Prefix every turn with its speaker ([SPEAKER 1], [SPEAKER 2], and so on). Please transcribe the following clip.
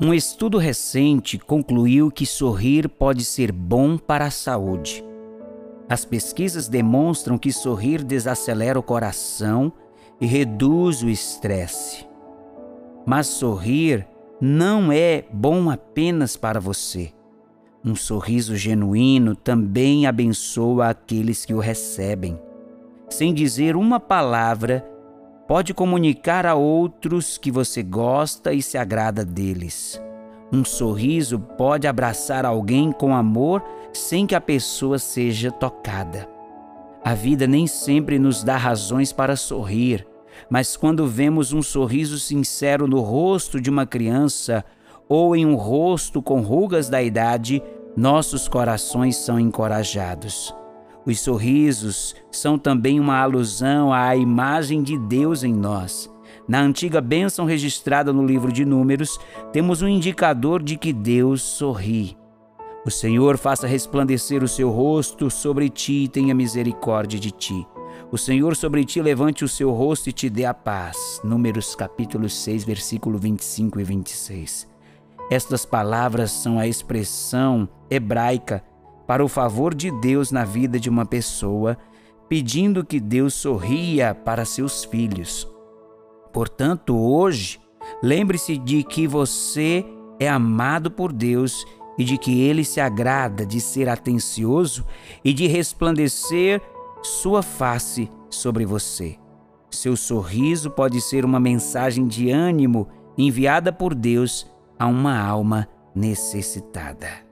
[SPEAKER 1] Um estudo recente concluiu que sorrir pode ser bom para a saúde. As pesquisas demonstram que sorrir desacelera o coração e reduz o estresse. Mas sorrir não é bom apenas para você. Um sorriso genuíno também abençoa aqueles que o recebem. Sem dizer uma palavra, pode comunicar a outros que você gosta e se agrada deles. Um sorriso pode abraçar alguém com amor sem que a pessoa seja tocada. A vida nem sempre nos dá razões para sorrir, mas quando vemos um sorriso sincero no rosto de uma criança ou em um rosto com rugas da idade, nossos corações são encorajados. Os sorrisos são também uma alusão à imagem de Deus em nós. Na antiga bênção registrada no livro de Números, temos um indicador de que Deus sorri. O Senhor faça resplandecer o seu rosto sobre ti e tenha misericórdia de ti. O Senhor sobre ti levante o seu rosto e te dê a paz. Números capítulo 6, versículo 25 e 26. Estas palavras são a expressão hebraica para o favor de Deus na vida de uma pessoa, pedindo que Deus sorria para seus filhos. Portanto, hoje, lembre-se de que você é amado por Deus e de que ele se agrada de ser atencioso e de resplandecer sua face sobre você. Seu sorriso pode ser uma mensagem de ânimo enviada por Deus a uma alma necessitada.